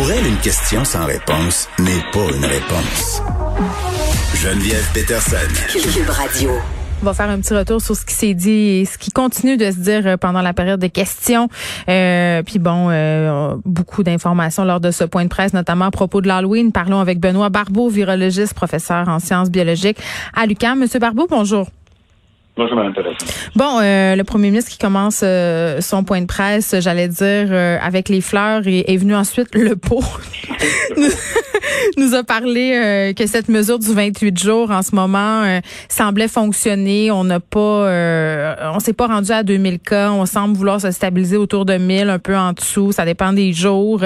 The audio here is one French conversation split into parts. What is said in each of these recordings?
Pour elle, une question sans réponse n'est pas une réponse. Geneviève Peterson. Cube Radio. On va faire un petit retour sur ce qui s'est dit et ce qui continue de se dire euh, pendant la période de questions. Euh, puis bon, euh, beaucoup d'informations lors de ce point de presse, notamment à propos de l'Halloween. Parlons avec Benoît Barbeau, virologiste, professeur en sciences biologiques à l'UQAM. Monsieur Barbeau, bonjour. Bon, euh, le premier ministre qui commence euh, son point de presse, j'allais dire, euh, avec les fleurs et est venu ensuite le pot. nous, a parlé que cette mesure du 28 jours en ce moment semblait fonctionner. On n'a pas, on s'est pas rendu à 2000 cas. On semble vouloir se stabiliser autour de 1000, un peu en dessous. Ça dépend des jours.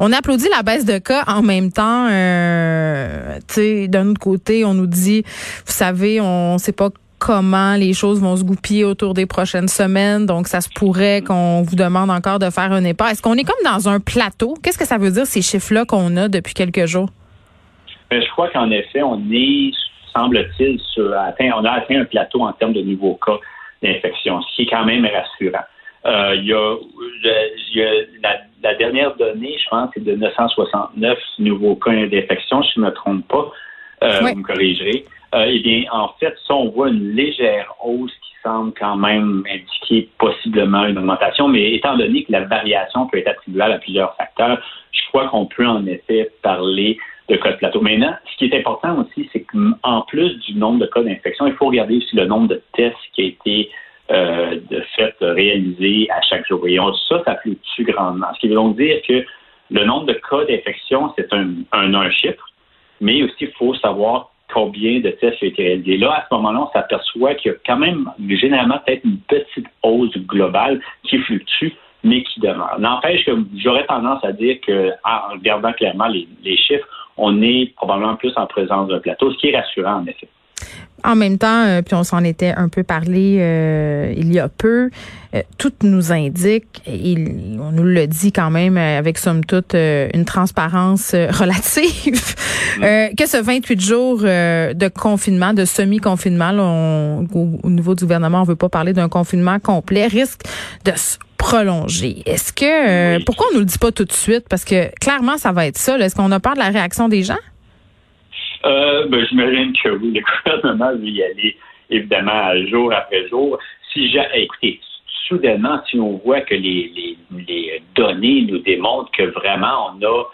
On applaudit la baisse de cas en même temps. tu sais, d'un autre côté, on nous dit, vous savez, on sait pas comment les choses vont se goupiller autour des prochaines semaines. Donc, ça se pourrait qu'on vous demande encore de faire un épargne. Est-ce qu'on est comme dans un plateau? Qu'est-ce que ça veut dire, ces chiffres-là qu'on a depuis quelques jours? Ben, je crois qu'en effet, on est, semble-t-il, atteint, on a atteint un plateau en termes de nouveaux cas d'infection, ce qui est quand même rassurant. Euh, il y a, la, dernière donnée, je pense, c'est de 969 nouveaux cas d'infection, si je ne me trompe pas. Euh, vous me corrigerez. Euh, eh bien, en fait, ça, on voit une légère hausse qui semble quand même indiquer possiblement une augmentation, mais étant donné que la variation peut être attribuable à plusieurs facteurs, je crois qu'on peut en effet parler de cas de plateau. Maintenant, ce qui est important aussi, c'est qu'en plus du nombre de cas d'infection, il faut regarder aussi le nombre de tests qui a été euh, de fait réalisé à chaque jour. Et ça, ça fluctue grandement. Ce qui veut donc dire que le nombre de cas d'infection, c'est un, un chiffre, mais aussi il faut savoir combien de tests ont été réalisés. Là, à ce moment-là, on s'aperçoit qu'il y a quand même généralement peut-être une petite hausse globale qui fluctue, mais qui demeure. N'empêche que j'aurais tendance à dire que, en regardant clairement les, les chiffres, on est probablement plus en présence d'un plateau, ce qui est rassurant en effet. En même temps, euh, puis on s'en était un peu parlé euh, il y a peu, euh, tout nous indique, et on nous le dit quand même avec somme toute une transparence relative, mm. que ce 28 jours de confinement, de semi-confinement, au, niveau du gouvernement, on veut pas parler d'un confinement complet, risque de se prolonger. Est-ce que pourquoi on nous le dit pas tout de suite? Parce que clairement, ça va être ça. Est-ce qu'on a peur de la réaction des gens? Euh, ben, J'imagine que oui, le gouvernement veut y aller évidemment jour après jour. Si écoutez, soudainement, si on voit que les, les, les, données nous démontrent que vraiment on a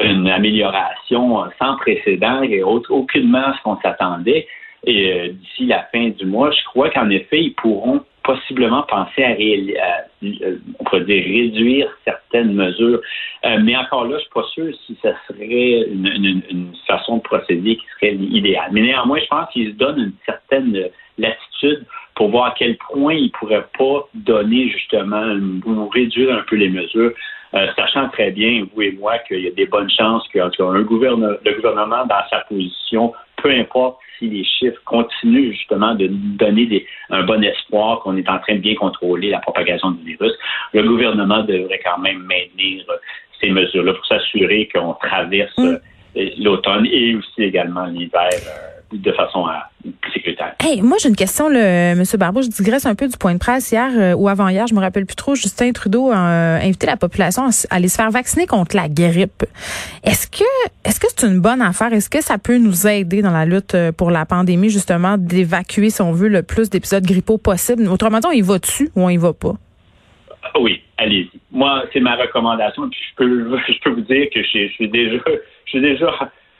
une amélioration sans précédent et aucunement ce qu'on s'attendait, et euh, d'ici la fin du mois, je crois qu'en effet, ils pourront possiblement penser à, euh, on pourrait dire, réduire certaines mesures. Euh, mais encore là, je suis pas sûr si ça serait une, une, façon de procéder qui serait idéale. Mais néanmoins, je pense qu'ils se donnent une certaine latitude pour voir à quel point ils pourraient pas donner justement ou réduire un peu les mesures. Euh, sachant très bien, vous et moi, qu'il y a des bonnes chances que, un gouverneur, le gouvernement, dans sa position, peu importe si les chiffres continuent justement de donner des, un bon espoir qu'on est en train de bien contrôler la propagation du virus, le gouvernement devrait quand même maintenir ces mesures-là pour s'assurer qu'on traverse mm. l'automne et aussi également l'hiver euh, de façon à sécuritaire. Hey, moi j'ai une question, M. Barbeau. Je digresse un peu du point de presse hier euh, ou avant-hier, je me rappelle plus trop. Justin Trudeau a euh, invité la population à aller se faire vacciner contre la grippe. Est-ce que est-ce que c'est une bonne affaire? Est-ce que ça peut nous aider dans la lutte euh, pour la pandémie justement d'évacuer, si on veut, le plus d'épisodes grippaux possible Autrement dit, on y va dessus ou on y va pas? Oui, allez-y. Moi, c'est ma recommandation. Puis je peux je peux vous dire que je, je suis déjà je suis déjà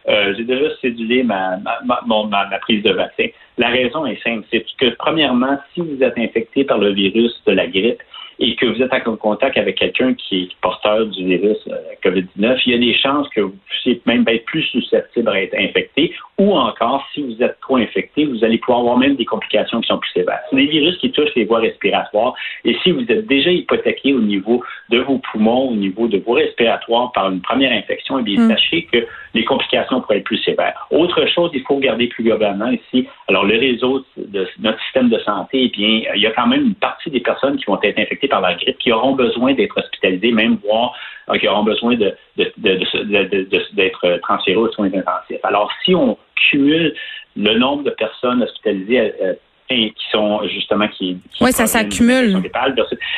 euh, j'ai déjà cédulé ma, ma, ma, prise de vaccin. La raison est simple, c'est que premièrement, si vous êtes infecté par le virus de la grippe, et que vous êtes en contact avec quelqu'un qui est porteur du virus euh, COVID-19, il y a des chances que vous puissiez même être plus susceptible à être infecté ou encore, si vous êtes trop infecté, vous allez pouvoir avoir même des complications qui sont plus sévères. C'est des virus qui touchent les voies respiratoires et si vous êtes déjà hypothéqué au niveau de vos poumons, au niveau de vos respiratoires par une première infection, eh bien, mm. sachez que les complications pourraient être plus sévères. Autre chose, il faut regarder plus globalement ici. Alors, le réseau de notre système de santé, eh bien, il y a quand même une partie des personnes qui vont être infectées par la grippe, qui auront besoin d'être hospitalisés, même voire euh, qui auront besoin d'être transférés aux soins intensifs. Alors, si on cumule le nombre de personnes hospitalisées euh, qui sont justement qui, oui ça s'accumule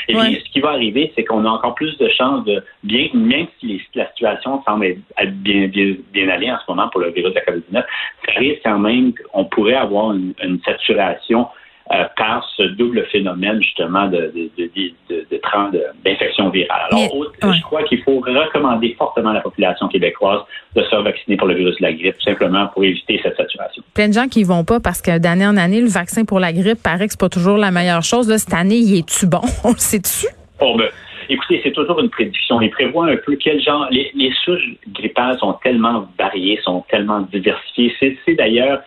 et puis ce qui va arriver c'est qu'on a encore plus de chances de bien même si la situation semble être bien, bien, bien allée en ce moment pour le virus de la COVID-19 ça risque quand même qu'on pourrait avoir une, une saturation euh, par ce double phénomène justement de, de, de, de, d'infection virale. Alors, je crois qu'il faut recommander fortement à la population québécoise de se vacciner pour le virus de la grippe, tout simplement pour éviter cette saturation. Plein de gens qui y vont pas parce que d'année en année, le vaccin pour la grippe paraît que c'est pas toujours la meilleure chose. Là, cette année, il est-tu bon? On le sait-tu? Oh, ben, écoutez, c'est toujours une prédiction. Il prévoit un peu quel genre. Les, les souches grippales sont tellement variées, sont tellement diversifiées. C'est d'ailleurs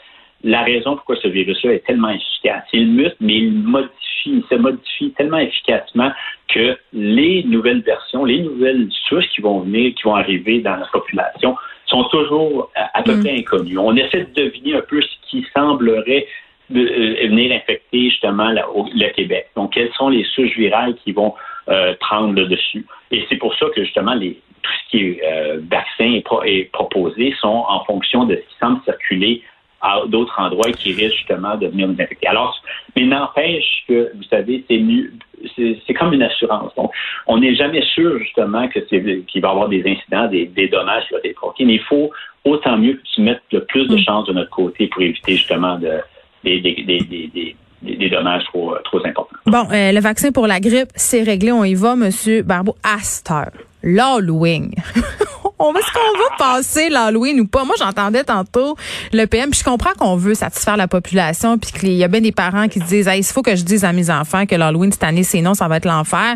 la raison pourquoi ce virus-là est tellement efficace. Il mute, mais il modifie, il se modifie tellement efficacement que les nouvelles versions, les nouvelles souches qui vont venir, qui vont arriver dans la population, sont toujours à, peu mm. près inconnues. On essaie de deviner un peu ce qui semblerait euh, venir infecter justement le Québec. Donc, quelles sont les souches virales qui vont euh, prendre le dessus? Et c'est pour ça que justement les, tout ce qui est euh, vaccin est, proposé sont en fonction de ce qui semble circuler à d'autres endroits qui risquent justement de venir nous infecter. Alors, mais n'empêche que, vous savez, c'est mieux, c'est comme une assurance. Donc, on n'est jamais sûr justement que c'est qu'il va y avoir des incidents, des, des dommages qui vont être provoqués, mais il faut autant mieux que tu mettes le plus de mm. chances de notre côté pour éviter justement de, des, des, des, des dommages trop, trop importants. Bon, euh, le vaccin pour la grippe, c'est réglé. On y va, Monsieur Barbeau. Astor, l'Halloween. on va ce qu'on va passer l'Halloween ou pas. Moi, j'entendais tantôt le PM, puis je comprends qu'on veut satisfaire la population, puis qu'il y a bien des parents qui se disent, il faut que je dise à mes enfants que l'Halloween cette année, c'est non, ça va être l'enfer.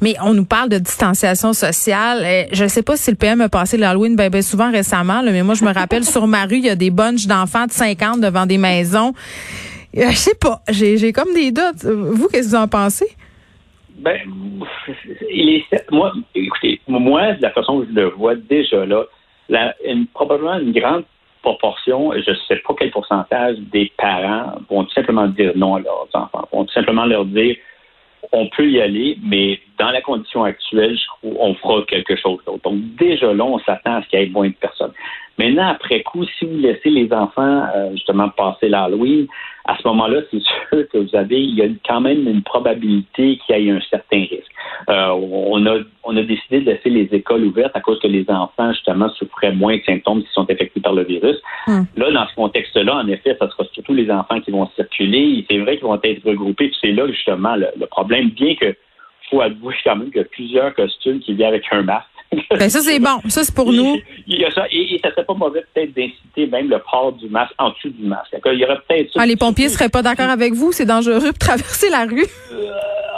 Mais on nous parle de distanciation sociale. Et je ne sais pas si le PM a passé l'Halloween bien, ben souvent récemment, mais moi, je me rappelle sur ma rue, il y a des bunches d'enfants de 50 devant des maisons. Euh, je sais pas, j'ai comme des doutes. Vous, qu'est-ce que vous en pensez? Ben, il est, moi, écoutez, moi, de la façon que je le vois déjà là, la, probablement une grande proportion, je ne sais pas quel pourcentage des parents vont tout simplement dire non à leurs enfants, vont tout simplement leur dire on peut y aller, mais dans la condition actuelle, je crois, on fera quelque chose d'autre. Donc, déjà là, on s'attend à ce qu'il y ait moins de personnes. Maintenant, après coup, si vous laissez les enfants euh, justement passer l'Halloween, à ce moment-là, c'est sûr que vous avez, il y a quand même une probabilité qu'il y ait un certain risque. Euh, on, a, on a décidé de laisser les écoles ouvertes à cause que les enfants, justement, souffraient moins de symptômes s'ils sont infectés par le virus. Hmm. Là, dans ce contexte-là, en effet, ça sera surtout les enfants qui vont circuler. C'est vrai qu'ils vont être regroupés. Puis c'est là, justement, le, le problème, bien que faut avouer quand même qu'il y a plusieurs costumes qui viennent avec un masque. Ben ça, c'est bon. Ça, c'est pour nous. Il y a ça. Et, ça serait pas mauvais peut-être d'inciter même le port du masque en dessous du masque. Il y aurait peut-être Ah, les pompiers seraient pas d'accord avec vous? C'est dangereux de traverser la rue? Euh,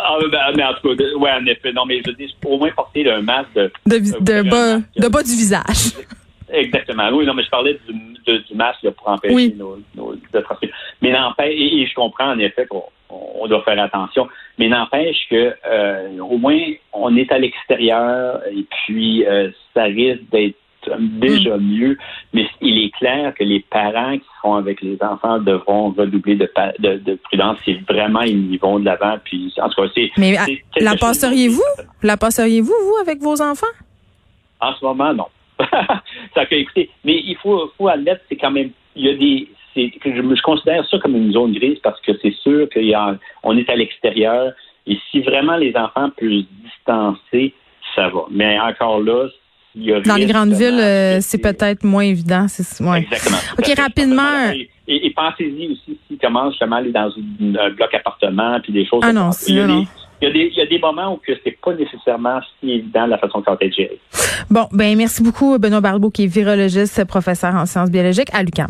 ah, ben, mais en tout cas, ouais, en effet. Non, mais je dis, au moins porter un masque de... De, de, bas, de bas du visage. Exactement. Oui, non, mais je parlais du, du masque pour empêcher nos, nos, de. Mais n'empêche, et, je comprends en effet qu'on on doit faire attention. Mais n'empêche que euh, au moins on est à l'extérieur et puis euh, ça risque d'être déjà mm. mieux. Mais il est clair que les parents qui seront avec les enfants devront redoubler de, de, prudence si vraiment ils y vont de l'avant. Puis en tout cas, c'est. Mais la passeriez-vous? La passeriez-vous vous avec vos enfants? En ce moment, non. ça que, écoutez, mais il faut, faut admettre, c'est quand même, il y a des, je, je, considère ça comme une zone grise parce que c'est sûr qu'on est à l'extérieur et si vraiment les enfants peuvent se distancer, ça va. Mais encore là, il y a dans les grandes villes, euh, c'est peut-être moins évident. Ouais. Exactement. OK, rapidement. Et, pensez-y aussi s'ils commencent justement à aller dans un bloc appartement puis des choses ah non, il, y a des, il, y a des, il y a des moments où que c'est pas nécessairement si évident la façon va être géré. Bon, ben merci beaucoup Benoît Barbeau qui est virologiste, professeur en sciences biologiques à l'UQAM.